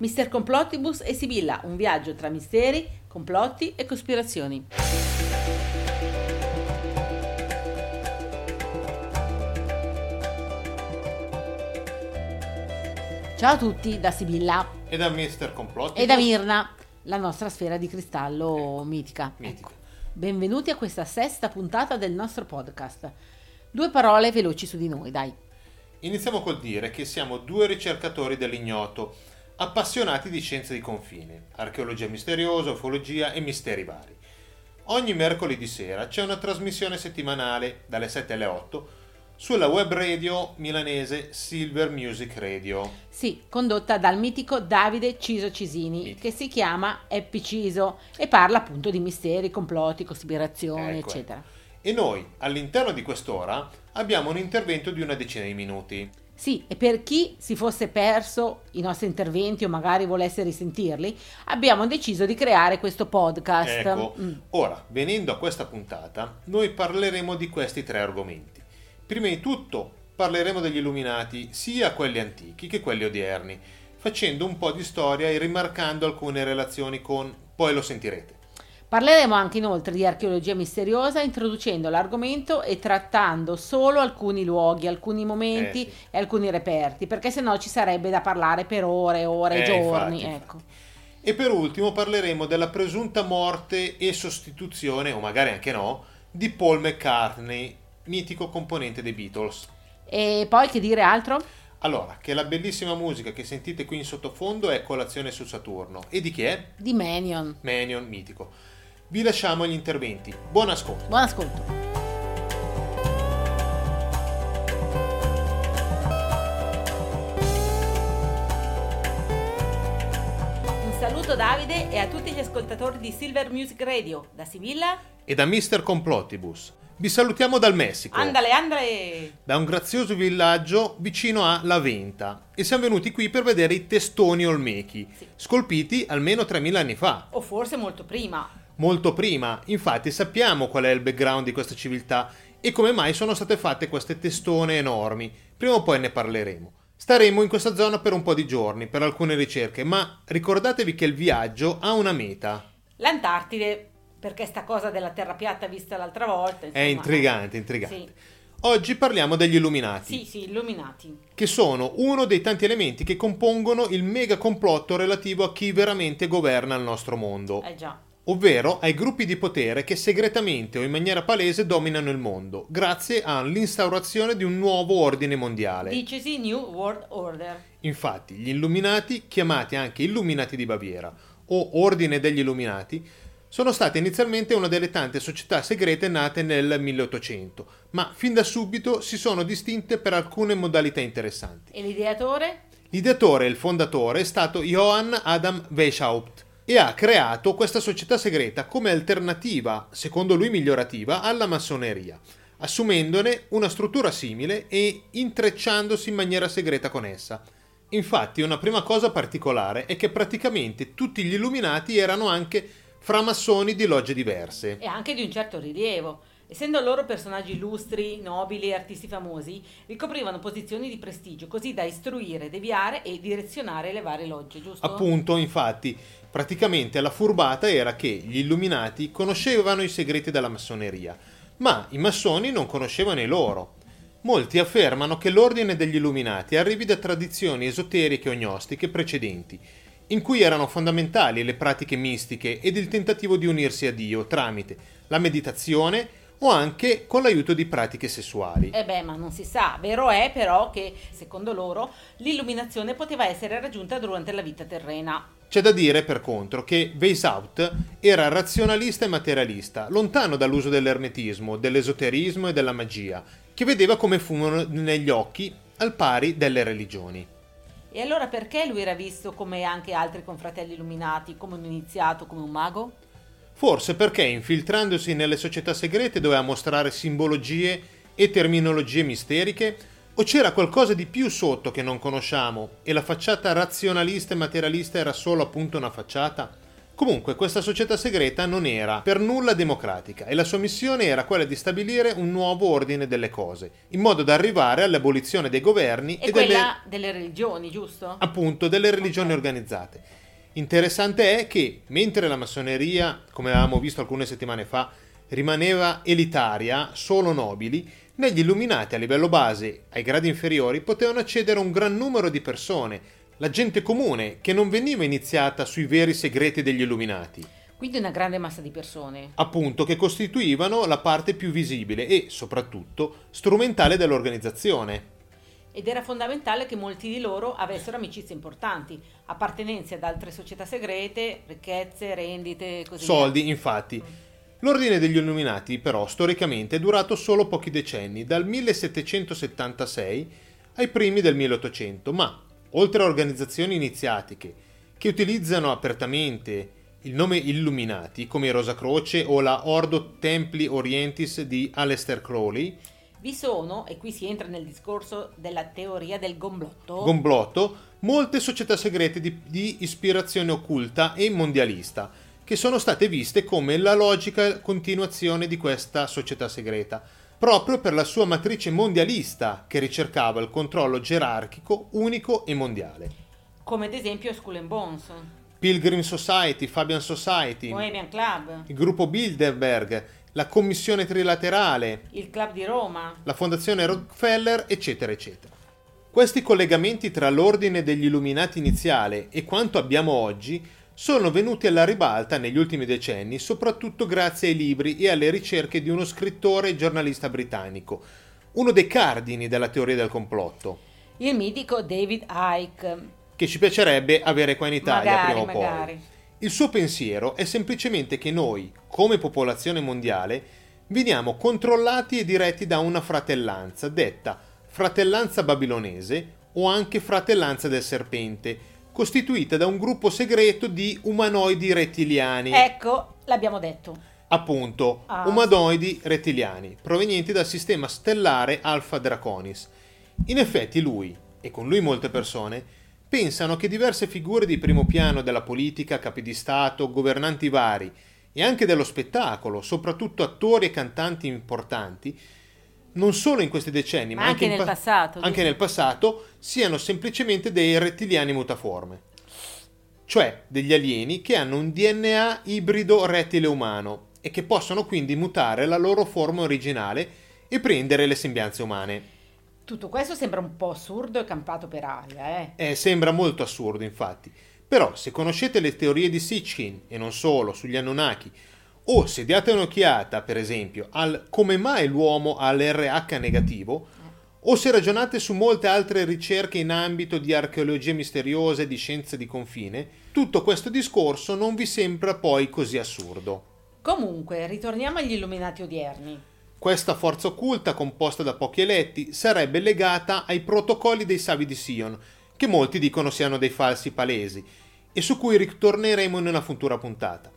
Mister Complottibus e Sibilla, un viaggio tra misteri, complotti e cospirazioni. Ciao a tutti da Sibilla E da Mister Complotti. e da Mirna, la nostra sfera di cristallo mitica. Mitico. Ecco. Benvenuti a questa sesta puntata del nostro podcast. Due parole veloci su di noi, dai. Iniziamo col dire che siamo due ricercatori dell'ignoto, appassionati di scienze di confine, archeologia misteriosa, ufologia e misteri vari. Ogni mercoledì sera c'è una trasmissione settimanale dalle 7 alle 8 sulla web radio milanese Silver Music Radio. Sì, condotta dal mitico Davide Ciso Cisini, Mitico. che si chiama Happy Ciso e parla appunto di misteri, complotti, cospirazioni, Ecco, eccetera. E noi, all'interno di quest'ora, abbiamo un intervento di una decina di minuti. Sì, e per chi si fosse perso i nostri interventi o magari volesse risentirli, abbiamo deciso di creare questo podcast. Ecco, Mm. ora, venendo a questa puntata, noi parleremo di questi tre argomenti. Prima di tutto parleremo degli illuminati, sia quelli antichi che quelli odierni, facendo un po' di storia e rimarcando alcune relazioni con... poi lo sentirete. Parleremo anche inoltre di archeologia misteriosa, introducendo l'argomento e trattando solo alcuni luoghi, alcuni momenti Eh, sì. e alcuni reperti, perché sennò ci sarebbe da parlare per ore, ore, Eh, giorni. infatti, ecco. E per ultimo parleremo della presunta morte e sostituzione, o magari anche no, di Paul McCartney, mitico componente dei Beatles. E poi che dire altro? Allora, che la bellissima musica che sentite qui in sottofondo è Colazione su Saturno. E di chi è? Di Manion. Manion mitico. Vi lasciamo agli interventi. Buon ascolto. Buon ascolto. Un saluto Davide e a tutti gli ascoltatori di Silver Music Radio, da Sibilla. E da Mr. Complottibus. Vi salutiamo dal Messico, Andale, andale! da un grazioso villaggio vicino a La Venta. E siamo venuti qui per vedere i testoni olmechi, Sì. scolpiti almeno 3000 anni fa. O forse molto prima. Molto prima, infatti sappiamo qual è il background di questa civiltà e come mai sono state fatte queste testone enormi. Prima o poi ne parleremo. Staremo in questa zona per un po' di giorni, per alcune ricerche, ma ricordatevi che il viaggio ha una meta. L'Antartide, perché sta cosa della terra piatta vista l'altra volta. È insomma, intrigante, intrigante. Oggi parliamo degli illuminati, Sì, sì, illuminati. che sono uno dei tanti elementi che compongono il mega complotto relativo a chi veramente governa il nostro mondo. Eh già. Ovvero ai gruppi di potere che segretamente o in maniera palese dominano il mondo, grazie all'instaurazione di un nuovo ordine mondiale. Dicesi New World Order. Infatti, gli Illuminati, chiamati anche Illuminati di Baviera o Ordine degli Illuminati, sono state inizialmente una delle tante società segrete nate nel 1800, ma fin da subito si sono distinte per alcune modalità interessanti. E l'ideatore? L'ideatore e il fondatore è stato Johann Adam Weishaupt e ha creato questa società segreta come alternativa, secondo lui migliorativa, alla massoneria, assumendone una struttura simile e intrecciandosi in maniera segreta con essa. Infatti, una prima cosa particolare è che praticamente tutti gli illuminati erano anche framassoni di logge diverse. E anche di un certo rilievo. Essendo loro personaggi illustri, nobili e artisti famosi, ricoprivano posizioni di prestigio, così da istruire, deviare e direzionare le varie logge, giusto? Appunto, infatti, praticamente la furbata era che gli illuminati conoscevano i segreti della massoneria, ma i massoni non conoscevano i loro. Molti affermano che l'ordine degli illuminati arrivi da tradizioni esoteriche o gnostiche precedenti, in cui erano fondamentali le pratiche mistiche ed il tentativo di unirsi a Dio tramite la meditazione o anche con l'aiuto di pratiche sessuali. Eh beh, ma non si sa. Vero è però che, secondo loro, l'illuminazione poteva essere raggiunta durante la vita terrena. C'è da dire, per contro, che Weishaupt era razionalista e materialista, lontano dall'uso dell'ermetismo, dell'esoterismo e della magia, che vedeva come fumo negli occhi al pari delle religioni. E allora perché lui era visto come anche altri confratelli illuminati, come un iniziato, come un mago? Forse perché, infiltrandosi nelle società segrete, doveva mostrare simbologie e terminologie misteriche? O c'era qualcosa di più sotto che non conosciamo e la facciata razionalista e materialista era solo appunto una facciata? Comunque, questa società segreta non era per nulla democratica e la sua missione era quella di stabilire un nuovo ordine delle cose, in modo da arrivare all'abolizione dei governi E, e, quella delle religioni, giusto? appunto delle religioni Ok. organizzate. Interessante è che mentre la massoneria, come avevamo visto alcune settimane fa, rimaneva elitaria, solo nobili, negli illuminati a livello base, ai gradi inferiori, potevano accedere un gran numero di persone, la gente comune, che non veniva iniziata sui veri segreti degli illuminati, Quindi una grande massa di persone. appunto che costituivano la parte più visibile e, soprattutto, strumentale dell'organizzazione. Ed era fondamentale che molti di loro avessero amicizie importanti, appartenenze ad altre società segrete, ricchezze, rendite, così via. Soldi, infatti. L'ordine degli Illuminati, però, storicamente è durato solo pochi decenni, dal 1776 ai primi del 1800, ma, oltre a organizzazioni iniziatiche che utilizzano apertamente il nome Illuminati, come i Rosacroce o la Ordo Templi Orientis di Aleister Crowley, Vi sono, e qui si entra nel discorso della teoria del gomblotto, Gomblotto, molte società segrete di, di ispirazione occulta e mondialista, che sono state viste come la logica continuazione di questa società segreta, proprio per la sua matrice mondialista che ricercava il controllo gerarchico unico e mondiale. come ad esempio Skull and Bones, Pilgrim Society, Fabian Society, Bohemian Club, il gruppo Bilderberg, la Commissione Trilaterale, il Club di Roma, la Fondazione Rockefeller, eccetera, eccetera. Questi collegamenti tra l'ordine degli illuminati iniziale e quanto abbiamo oggi sono venuti alla ribalta negli ultimi decenni, soprattutto grazie ai libri e alle ricerche di uno scrittore e giornalista britannico, uno dei cardini della teoria del complotto, il mitico David Icke. che ci piacerebbe avere qua in Italia magari, prima o poi. Il suo pensiero è semplicemente che noi, come popolazione mondiale, veniamo controllati e diretti da una fratellanza, detta fratellanza babilonese o anche fratellanza del serpente, costituita da un gruppo segreto di umanoidi rettiliani, Ecco, l'abbiamo detto. appunto Ah. umanoidi rettiliani, provenienti dal sistema stellare Alpha Draconis. In effetti lui, e con lui molte persone, pensano che diverse figure di primo piano della politica, capi di Stato, governanti vari e anche dello spettacolo, soprattutto attori e cantanti importanti, non solo in questi decenni, Ma ma, anche in nel pa- passato, anche nel passato, siano semplicemente dei rettiliani mutaforme, cioè degli alieni che hanno un DNA ibrido rettile-umano e che possono quindi mutare la loro forma originale e prendere le sembianze umane. Tutto questo sembra un po' assurdo e campato per aria, eh. Eh, sembra molto assurdo, infatti. Però, se conoscete le teorie di Sitchin, e non solo, sugli Anunnaki, o se diate un'occhiata, per esempio, al come mai l'uomo ha l'RH negativo, o se ragionate su molte altre ricerche in ambito di archeologia misteriosa e di scienze di confine, tutto questo discorso non vi sembra poi così assurdo. Comunque, ritorniamo agli illuminati odierni. Questa forza occulta, composta da pochi eletti, sarebbe legata ai protocolli dei Savi di Sion, che molti dicono siano dei falsi palesi, e su cui ritorneremo in una futura puntata.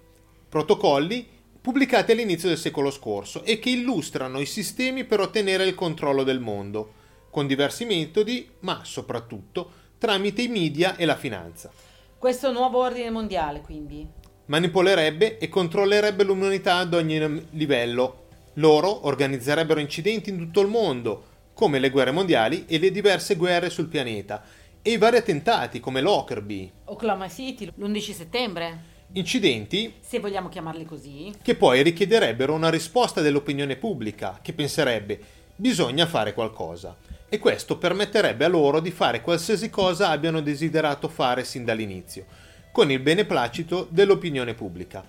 Protocolli pubblicati all'inizio del secolo scorso e che illustrano i sistemi per ottenere il controllo del mondo, con diversi metodi, ma soprattutto tramite i media e la finanza. Questo nuovo ordine mondiale, quindi. manipolerebbe e controllerebbe l'umanità ad ogni livello. Loro organizzerebbero incidenti in tutto il mondo, come le guerre mondiali e le diverse guerre sul pianeta, e i vari attentati come Lockerbie. Oklahoma City, l'11 settembre, Incidenti se vogliamo chiamarli così. che poi richiederebbero una risposta dell'opinione pubblica, che penserebbe bisogna fare qualcosa. E questo permetterebbe a loro di fare qualsiasi cosa abbiano desiderato fare sin dall'inizio, con il beneplacito dell'opinione pubblica.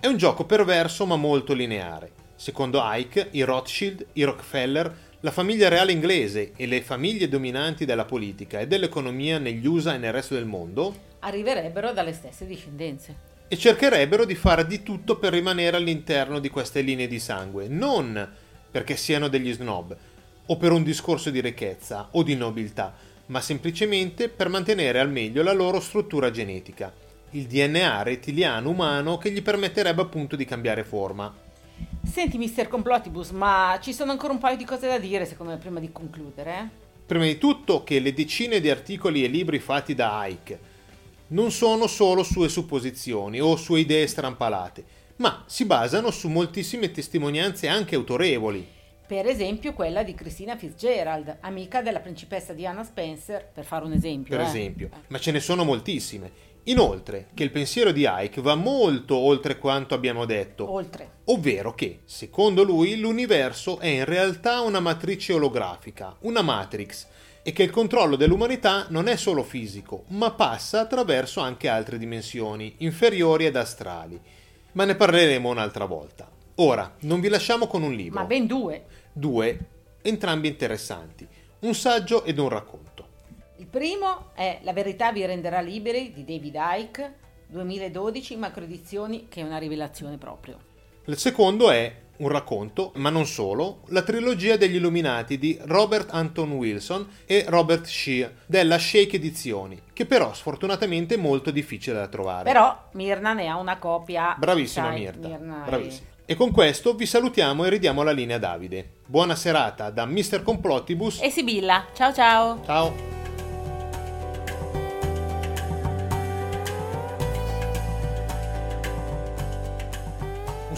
È un gioco perverso ma molto lineare. Secondo Ike, i Rothschild, i Rockefeller, la famiglia reale inglese e le famiglie dominanti della politica e dell'economia negli USA e nel resto del mondo Arriverebbero dalle stesse discendenze. e cercherebbero di fare di tutto per rimanere all'interno di queste linee di sangue, non perché siano degli snob o per un discorso di ricchezza o di nobiltà, ma semplicemente per mantenere al meglio la loro struttura genetica, il DNA rettiliano umano che gli permetterebbe appunto di cambiare forma. Senti, Mr. Complotibus, ma ci sono ancora un paio di cose da dire, secondo me, prima di concludere. Prima di tutto che le decine di articoli e libri fatti da Ike, non sono solo sue supposizioni o sue idee strampalate, ma si basano su moltissime testimonianze anche autorevoli. Per esempio quella di Christina Fitzgerald, amica della principessa Diana Spencer, per fare un esempio. Per eh. esempio, ma ce ne sono moltissime. Inoltre, che il pensiero di Ike va molto oltre quanto abbiamo detto. Oltre. Ovvero che, secondo lui, l'universo è in realtà una matrice olografica, una matrix, e che il controllo dell'umanità non è solo fisico, ma passa attraverso anche altre dimensioni, inferiori ed astrali. Ma ne parleremo un'altra volta. Ora, non vi lasciamo con un libro. Ma ben due. Due, entrambi interessanti, un saggio ed un racconto. Il primo è La verità vi renderà liberi di David Icke, 2012, macroedizioni, che è una rivelazione proprio. Il secondo è un racconto, ma non solo, la trilogia degli Illuminati di Robert Anton Wilson e Robert Shea della Shake Edizioni, che però sfortunatamente è molto difficile da trovare. Però Mirna ne ha una copia. Bravissima sai, Mirta, Mirna bravissima. E con questo vi salutiamo e ridiamo la linea a Davide. Buona serata da Mr. Complottibus. E Sibilla, ciao ciao. Ciao.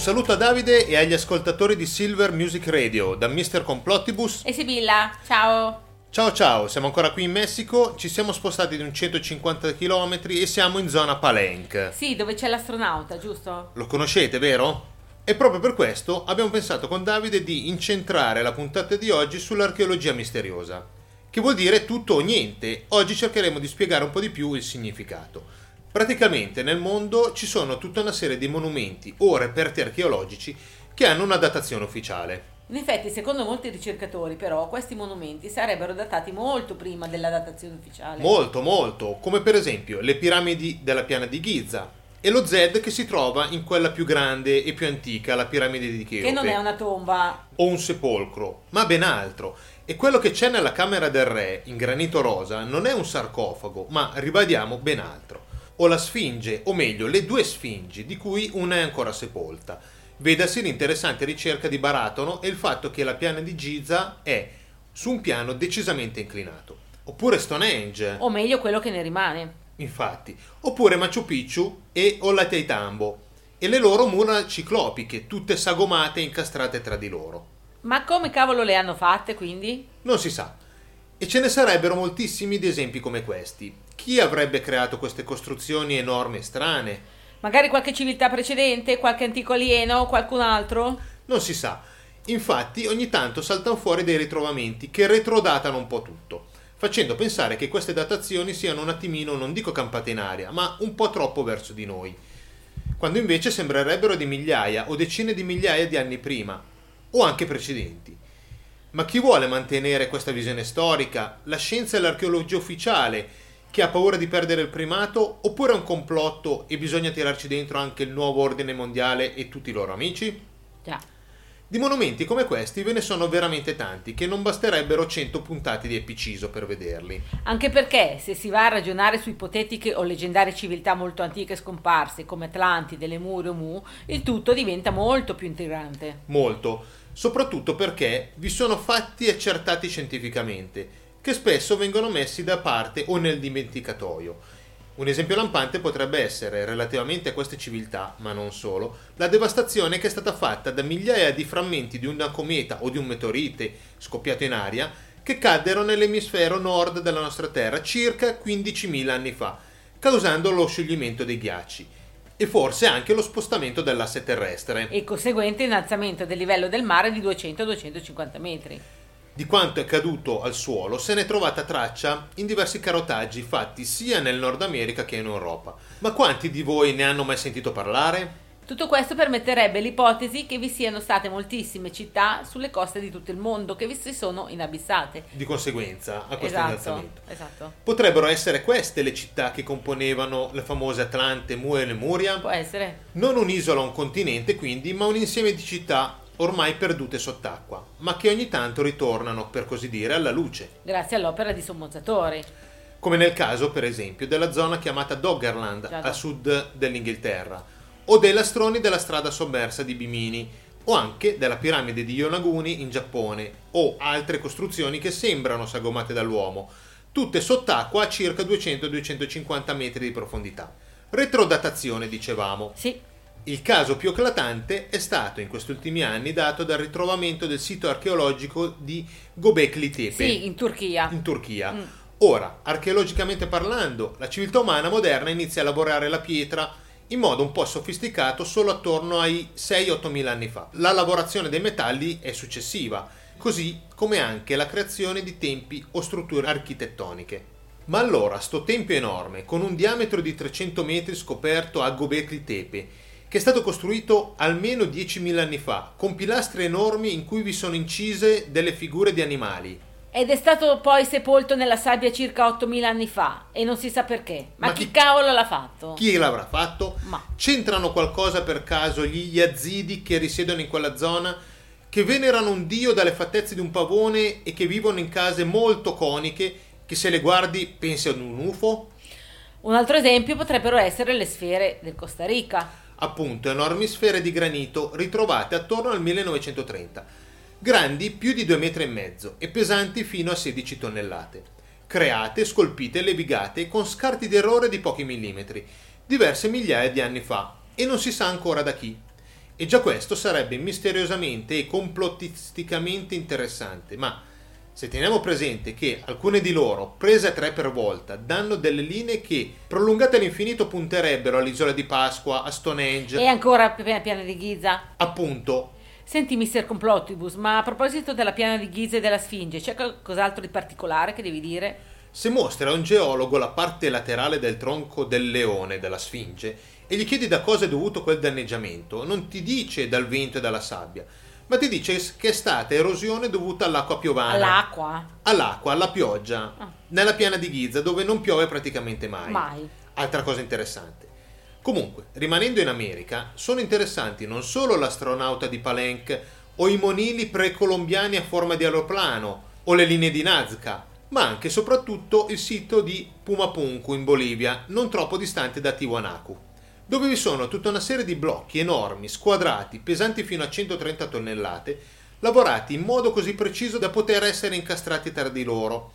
Saluto a Davide e agli ascoltatori di Silver Music Radio da Mr. Complottibus. E Sibilla, ciao. Ciao ciao, siamo ancora qui in Messico, ci siamo spostati di un 150 km e siamo in zona Palenque. Sì, dove c'è l'astronauta, giusto? Lo conoscete, vero? E proprio per questo abbiamo pensato con Davide di incentrare la puntata di oggi sull'archeologia misteriosa, che vuol dire tutto o niente. Oggi cercheremo di spiegare un po' di più il significato. Praticamente nel mondo ci sono tutta una serie di monumenti o reperti archeologici che hanno una datazione ufficiale. In effetti, secondo molti ricercatori, però, questi monumenti sarebbero datati molto prima della datazione ufficiale. Molto, molto, come per esempio le piramidi della piana di Giza e lo Z che si trova in quella più grande e più antica, la piramide di Cheope. che non è una tomba. o un sepolcro, ma ben altro. E quello che c'è nella camera del re in granito rosa non è un sarcofago, ma ribadiamo ben altro. O la Sfinge, o meglio, le due Sfingi, di cui una è ancora sepolta. Vedasi l'interessante ricerca di Baratono e il fatto che la piana di Giza è su un piano decisamente inclinato. Oppure Stonehenge, O meglio, quello che ne rimane. infatti. Oppure Machu Picchu e Ollantaytambo. E le loro mura ciclopiche, tutte sagomate e incastrate tra di loro. Ma come cavolo le hanno fatte, quindi? Non si sa. E ce ne sarebbero moltissimi di esempi come questi. Chi avrebbe creato queste costruzioni enormi e strane? Magari qualche civiltà precedente, qualche antico alieno qualcun altro? Non si sa. Infatti ogni tanto saltano fuori dei ritrovamenti che retrodatano un po' tutto, facendo pensare che queste datazioni siano un attimino, non dico campate in aria, ma un po' troppo verso di noi, quando invece sembrerebbero di migliaia o decine di migliaia di anni prima, o anche precedenti. Ma chi vuole mantenere questa visione storica, la scienza e l'archeologia ufficiale, che ha paura di perdere il primato, oppure è un complotto e bisogna tirarci dentro anche il nuovo ordine mondiale e tutti i loro amici? Già. Di monumenti come questi ve ne sono veramente tanti, che non basterebbero 100 puntate di Epiciso per vederli. Anche perché, se si va a ragionare su ipotetiche o leggendarie civiltà molto antiche scomparse, come Atlantide, Lemuri o Mu, il tutto diventa molto più intrigante. Molto, soprattutto perché vi sono fatti accertati scientificamente, che spesso vengono messi da parte o nel dimenticatoio. Un esempio lampante potrebbe essere, relativamente a queste civiltà, ma non solo, la devastazione che è stata fatta da migliaia di frammenti di una cometa o di un meteorite scoppiato in aria che caddero nell'emisfero nord della nostra Terra circa 15.000 anni fa, causando lo scioglimento dei ghiacci e forse anche lo spostamento dell'asse terrestre. E conseguente innalzamento del livello del mare di 200-250 metri. Di quanto è caduto al suolo se ne è trovata traccia in diversi carotaggi fatti sia nel Nord America che in Europa. Ma quanti di voi ne hanno mai sentito parlare? Tutto questo permetterebbe l'ipotesi che vi siano state moltissime città sulle coste di tutto il mondo che vi si sono inabissate. Di conseguenza a questo Esatto, innalzamento. esatto. Potrebbero essere queste le città che componevano le famose Atlante, Mu e Lemuria? Può essere. Non un'isola o un continente quindi, ma un insieme di città ormai perdute sott'acqua, ma che ogni tanto ritornano, per così dire, alla luce. Grazie all'opera di sommozzatori. come nel caso per esempio della zona chiamata Doggerland Già, a sud dell'Inghilterra o dei lastroni della strada sommersa di Bimini o anche della piramide di Yonaguni in Giappone o altre costruzioni che sembrano sagomate dall'uomo tutte sott'acqua a circa 200-250 metri di profondità. Retrodatazione, dicevamo. Sì. Il caso più eclatante è stato in questi ultimi anni dato dal ritrovamento del sito archeologico di Gobekli Tepe Sì, in Turchia. in Turchia. Mm. Ora, archeologicamente parlando, la civiltà umana moderna inizia a lavorare la pietra in modo un po' sofisticato solo attorno ai 6-8 mila anni fa. La lavorazione dei metalli è successiva, così come anche la creazione di tempi o strutture architettoniche. Ma allora, sto tempio enorme, con un diametro di 300 metri scoperto a Gobekli Tepe, che è stato costruito almeno 10.000 anni fa, con pilastri enormi in cui vi sono incise delle figure di animali, Ed è stato poi sepolto nella sabbia circa 8000 anni fa e non si sa perché. Ma, Ma chi chi- cavolo l'ha fatto? Chi l'avrà fatto? Ma C'entrano qualcosa per caso gli yazidi che risiedono in quella zona, che venerano un dio dalle fattezze di un pavone e che vivono in case molto coniche, che se le guardi pensi ad un UFO? un altro esempio potrebbero essere le sfere del Costa Rica. Appunto, enormi sfere di granito ritrovate attorno al 1930, grandi più di 2 metri e mezzo e pesanti fino a 16 tonnellate, create, scolpite e levigate con scarti d'errore di pochi millimetri, diverse migliaia di anni fa, e non si sa ancora da chi. E già questo sarebbe misteriosamente e complottisticamente interessante, ma se teniamo presente che alcune di loro, prese a tre per volta, danno delle linee che, prolungate all'infinito, punterebbero all'isola di Pasqua, a Stonehenge, E ancora piana, piana di Giza. appunto, Senti, Mr. Complottibus, ma a proposito della piana di Giza e della Sfinge, c'è qualcos'altro di particolare che devi dire? se mostri a un geologo la parte laterale del tronco del leone della Sfinge e gli chiedi da cosa è dovuto quel danneggiamento, non ti dice dal vento e dalla sabbia, ma ti dice che è stata erosione dovuta all'acqua piovana. All'acqua? all'acqua, alla pioggia, Ah. nella piana di Giza dove non piove praticamente mai. Mai. Altra cosa interessante. Comunque, rimanendo in America, sono interessanti non solo l'astronauta di Palenque o i monili precolombiani a forma di aeroplano o le linee di Nazca, ma anche e soprattutto il sito di Pumapunku in Bolivia, non troppo distante da Tiwanaku, dove vi sono tutta una serie di blocchi enormi, squadrati, pesanti fino a 130 tonnellate, lavorati in modo così preciso da poter essere incastrati tra di loro.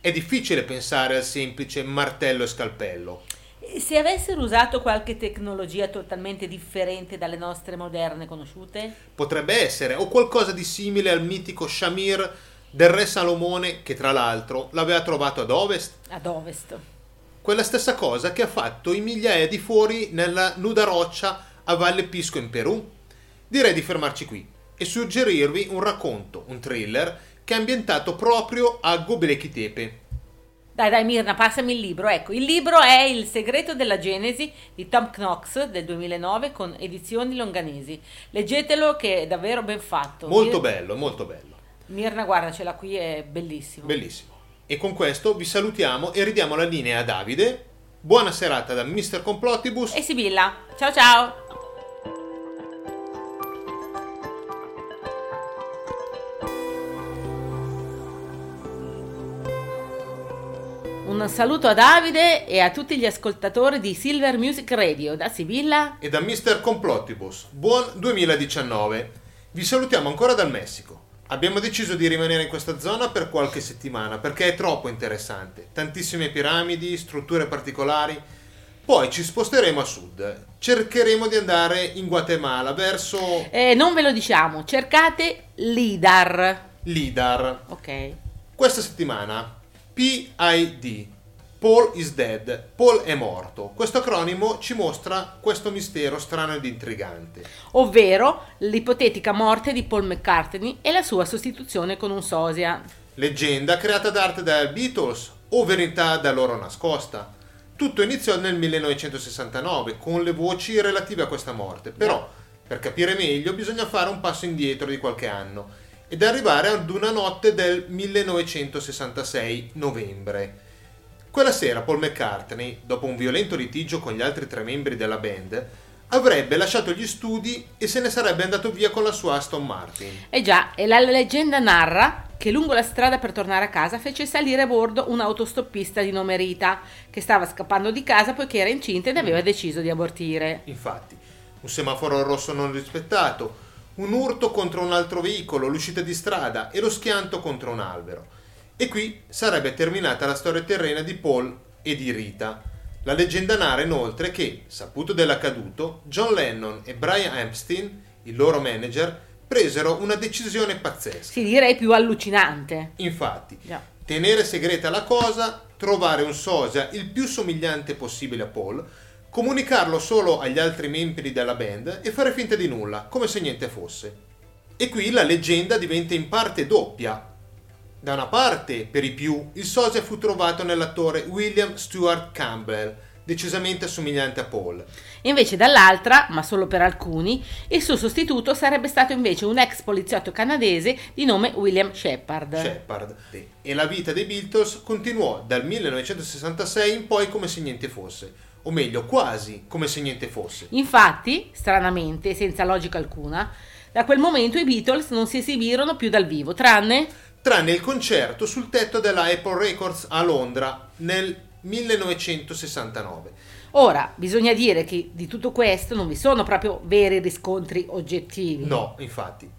È difficile pensare al semplice martello e scalpello. E Se avessero usato qualche tecnologia totalmente differente dalle nostre moderne conosciute? Potrebbe essere o qualcosa di simile al mitico Shamir del re Salomone che tra l'altro l'aveva trovato ad ovest. Ad ovest. Quella stessa cosa che ha fatto in migliaia di fori nella nuda roccia a Valle Pisco in Perù. Direi di fermarci qui e suggerirvi un racconto, un thriller che è ambientato proprio a Gobekli Tepe. Dai, dai, Mirna, passami il libro. Ecco, il libro è Il segreto della Genesi di Tom Knox del 2009 con edizioni longanesi. Leggetelo che è davvero ben fatto. Molto Mir- bello, molto bello. Mirna, guarda, ce l'ha qui, è bellissimo. Bellissimo. E con questo vi salutiamo e ridiamo la linea a Davide. Buona serata da Mr. Complottibus. E Sibilla, ciao ciao! Un saluto a Davide e a tutti gli ascoltatori di Silver Music Radio da Sibilla. e da Mr. Complottibus. Buon 2019. Vi salutiamo ancora dal Messico. Abbiamo deciso di rimanere in questa zona per qualche settimana perché è troppo interessante. Tantissime piramidi, strutture particolari. Poi ci sposteremo a sud. Cercheremo di andare in Guatemala verso Eh, non ve lo diciamo, cercate LIDAR. Lidar. Ok. Questa settimana PID. Paul is dead. Paul è morto. Questo acronimo ci mostra questo mistero strano ed intrigante. Ovvero l'ipotetica morte di Paul McCartney e la sua sostituzione con un sosia. Leggenda creata d'arte dai Beatles o verità da loro nascosta? Tutto iniziò nel 1969 con le voci relative a questa morte, però per capire meglio bisogna fare un passo indietro di qualche anno ed arrivare ad una notte del 1966, novembre. Quella sera Paul McCartney, dopo un violento litigio con gli altri tre membri della band, avrebbe lasciato gli studi e se ne sarebbe andato via con la sua Aston Martin. E già, e la leggenda narra che lungo la strada per tornare a casa fece salire a bordo un autostoppista di nome Rita, che stava scappando di casa poiché era incinta ed aveva deciso di abortire. Infatti, un semaforo rosso non rispettato, un urto contro un altro veicolo, l'uscita di strada e lo schianto contro un albero. E qui sarebbe terminata la storia terrena di Paul e di Rita. La leggenda narra inoltre che, saputo dell'accaduto, John Lennon e Brian Epstein, il loro manager, presero una decisione pazzesca. Sì, direi più allucinante. Infatti, Già. tenere segreta la cosa, trovare un sosia il più somigliante possibile a Paul, comunicarlo solo agli altri membri della band e fare finta di nulla, come se niente fosse. E qui la leggenda diventa in parte doppia. Da una parte, per i più, il sosia fu trovato nell'attore William Stewart Campbell, decisamente assomigliante a Paul. Invece dall'altra, ma solo per alcuni, il suo sostituto sarebbe stato invece un ex poliziotto canadese di nome William Shepard. Shepard. E la vita dei Beatles continuò dal 1966 in poi come se niente fosse, o meglio, quasi come se niente fosse. Infatti, stranamente, senza logica alcuna, da quel momento i Beatles non si esibirono più dal vivo, tranne Tranne il concerto sul tetto della Apple Records a Londra nel 1969. Ora, bisogna dire che di tutto questo non vi sono proprio veri riscontri oggettivi. No, infatti.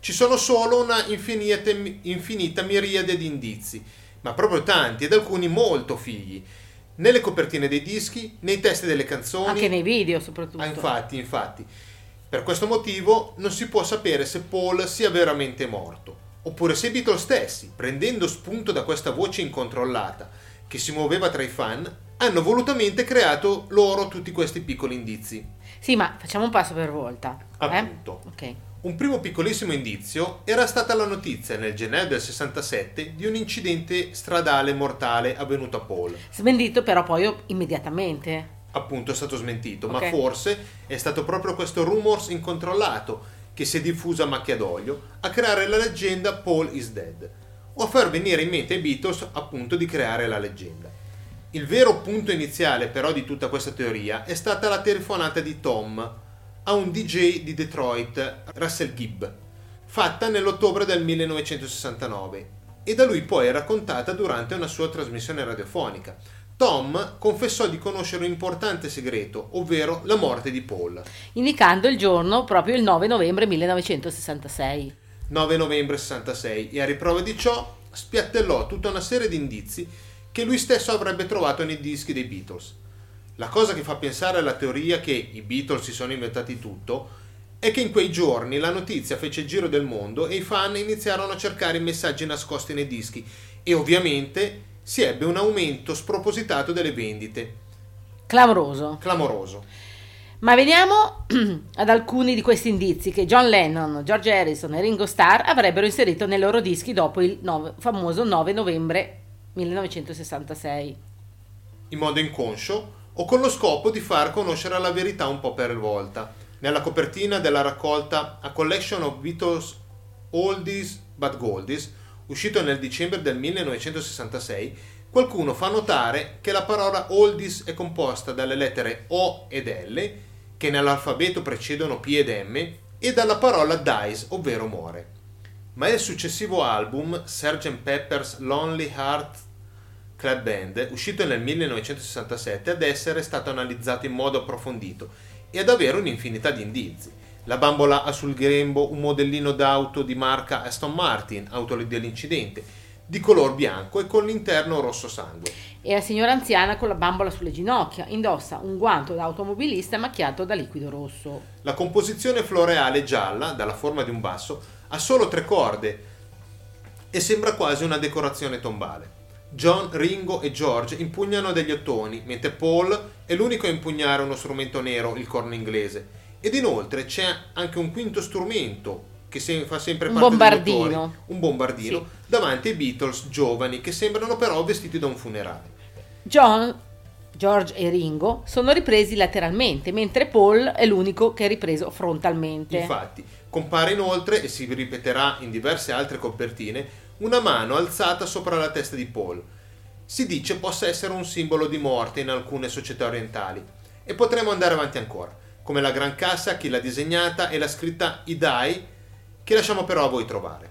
Ci sono solo una infinita, infinita miriade di indizi, ma proprio tanti ed alcuni molto figli. Nelle copertine dei dischi, nei testi delle canzoni. Anche nei video soprattutto. Ah, infatti, infatti. Per questo motivo non si può sapere se Paul sia veramente morto, oppure se i Beatles stessi, prendendo spunto da questa voce incontrollata che si muoveva tra i fan, hanno volutamente creato loro tutti questi piccoli indizi. Sì, ma facciamo un passo per volta. eh? Appunto. Ok. Un primo piccolissimo indizio era stata la notizia nel gennaio del 67 di un incidente stradale mortale avvenuto a Paul. Smentito però poi immediatamente. Appunto è stato smentito, Ok. ma forse è stato proprio questo rumors incontrollato che si è diffuso a macchia d'olio a creare la leggenda Paul is dead o a far venire in mente ai Beatles appunto di creare la leggenda. Il vero punto iniziale però di tutta questa teoria è stata la telefonata di Tom a un DJ di Detroit, Russell Gibb, fatta nell'ottobre del 1969 e da lui poi raccontata durante una sua trasmissione radiofonica. Tom confessò di conoscere un importante segreto, ovvero la morte di Paul. Indicando il giorno proprio il 9 novembre 1966. 9 novembre 66 e a riprova di ciò spiattellò tutta una serie di indizi che lui stesso avrebbe trovato nei dischi dei Beatles. La cosa che fa pensare alla teoria che i Beatles si sono inventati tutto è che in quei giorni la notizia fece il giro del mondo e i fan iniziarono a cercare i messaggi nascosti nei dischi e ovviamente si ebbe un aumento spropositato delle vendite. Clamoroso. Clamoroso. Ma veniamo ad alcuni di questi indizi che John Lennon, George Harrison e Ringo Starr avrebbero inserito nei loro dischi dopo il nove- famoso 9 novembre 1966. in modo inconscio o con lo scopo di far conoscere la verità un po' per volta. Nella copertina della raccolta A Collection of Beatles Oldies But Goldies, uscito nel dicembre del 1966, qualcuno fa notare che la parola Oldies è composta dalle lettere O ed L, che nell'alfabeto precedono P ed M, e dalla parola Dies, ovvero muore. Ma il successivo album, Sgt. Pepper's Lonely Heart Club Band, uscito nel 1967, ad essere stato analizzato in modo approfondito e ad avere un'infinità di indizi. La bambola ha sul grembo un modellino d'auto di marca Aston Martin, auto dell'incidente, di color bianco e con l'interno rosso sangue. E la signora anziana con la bambola sulle ginocchia indossa un guanto da automobilista macchiato da liquido rosso. La composizione floreale gialla, dalla forma di un basso, ha solo tre corde e sembra quasi una decorazione tombale. John, Ringo e George impugnano degli ottoni, mentre Paul è l'unico a impugnare uno strumento nero, il corno inglese. Ed inoltre c'è anche un quinto strumento che se- fa sempre Un parte bombardino. autori, un bombardino, Sì. davanti ai Beatles giovani che sembrano però vestiti da un funerale. John, George e Ringo sono ripresi lateralmente, mentre Paul è l'unico che è ripreso frontalmente. Infatti, compare inoltre, e si ripeterà in diverse altre copertine, una mano alzata sopra la testa di Paul. Si dice possa essere un simbolo di morte in alcune società orientali. E potremo andare avanti ancora, come la Gran Cassa, chi l'ha disegnata e la scritta Idai, che lasciamo però a voi trovare.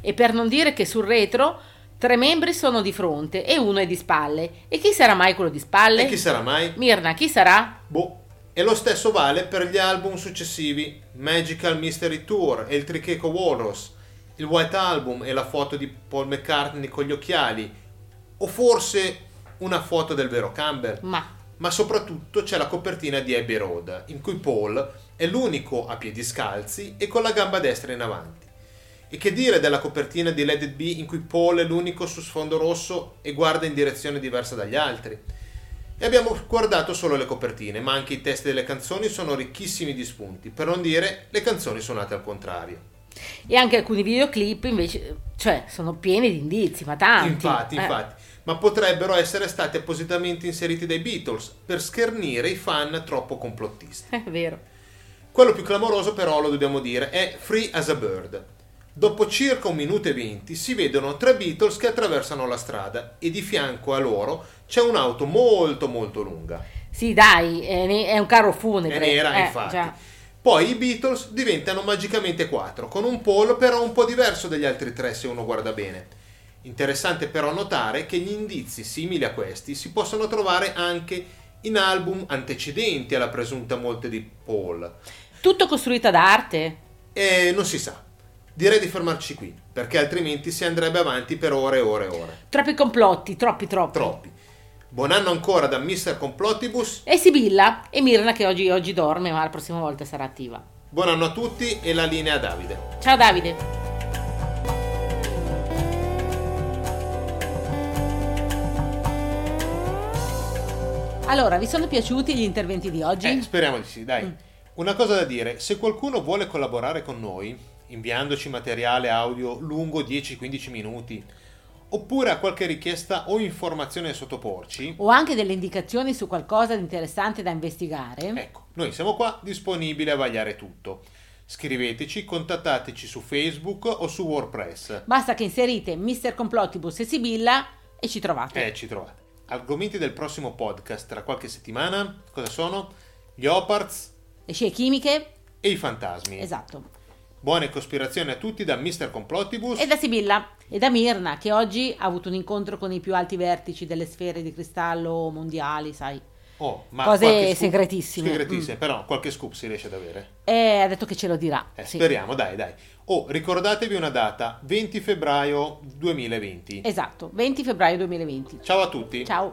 E per non dire che sul retro tre membri sono di fronte e uno è di spalle. E chi sarà mai quello di spalle? E chi sarà mai? Mirna, chi sarà? Boh. E lo stesso vale per gli album successivi, Magical Mystery Tour e il Tricheco Walrus, il White Album e la foto di Paul McCartney con gli occhiali, o forse una foto del vero Campbell. Ma Ma soprattutto c'è la copertina di Abbey Road, in cui Paul è l'unico a piedi scalzi e con la gamba destra in avanti. E che dire della copertina di Let It Be in cui Paul è l'unico su sfondo rosso e guarda in direzione diversa dagli altri? E abbiamo guardato solo le copertine, ma anche i testi delle canzoni sono ricchissimi di spunti, per non dire le canzoni suonate al contrario. e anche alcuni videoclip invece, cioè, sono pieni di indizi, ma tanti. Infatti, Eh, infatti, ma potrebbero essere stati appositamente inseriti dai Beatles per schernire i fan troppo complottisti. È vero. Quello più clamoroso però, lo dobbiamo dire, è Free as a Bird. Dopo circa un minuto e venti si vedono tre Beatles che attraversano la strada e di fianco a loro c'è un'auto molto molto lunga. Sì, dai, è, un carro funebre. È nera, Eh, infatti. già. Poi i Beatles diventano magicamente quattro, con un Paul però un po' diverso dagli altri tre se uno guarda bene. Interessante però notare che gli indizi simili a questi si possono trovare anche in album antecedenti alla presunta morte di Paul. Tutto costruito da arte? E non si sa. Direi di fermarci qui, perché altrimenti si andrebbe avanti per ore e ore e ore. Troppi complotti, troppi, troppi. Troppi. Buon anno ancora da Mr. Complottibus. E Sibilla e Mirna che oggi, oggi dorme, ma la prossima volta sarà attiva. Buon anno a tutti e la linea a Davide. Ciao Davide. Allora, vi sono piaciuti gli interventi di oggi? Eh, speriamo di sì, dai. Una cosa da dire, se qualcuno vuole collaborare con noi, inviandoci materiale audio lungo 10-15 minuti, oppure ha qualche richiesta o informazione da sottoporci, O anche delle indicazioni su qualcosa di interessante da investigare? ecco, noi siamo qua disponibili a vagliare tutto. Scriveteci, contattateci su Facebook o su WordPress. Basta che inserite Mr. Complottibus e Sibilla e ci trovate. Eh, ci trovate. Argomenti del prossimo podcast tra qualche settimana, cosa sono? Gli Oparts Le scie chimiche? e i fantasmi. Esatto. Buone cospirazioni a tutti da Mr. Complottibus. E da Sibilla e da Mirna, che oggi ha avuto un incontro con i più alti vertici delle sfere di cristallo mondiali, sai. Oh, Cose scoop- segretissime. Mm. Segretissime, però qualche scoop si riesce ad avere. E ha detto che ce lo dirà. Eh, sì. Speriamo, dai, dai. Oh, ricordatevi una data, 20 febbraio 2020. Esatto, 20 febbraio 2020. Ciao a tutti. Ciao.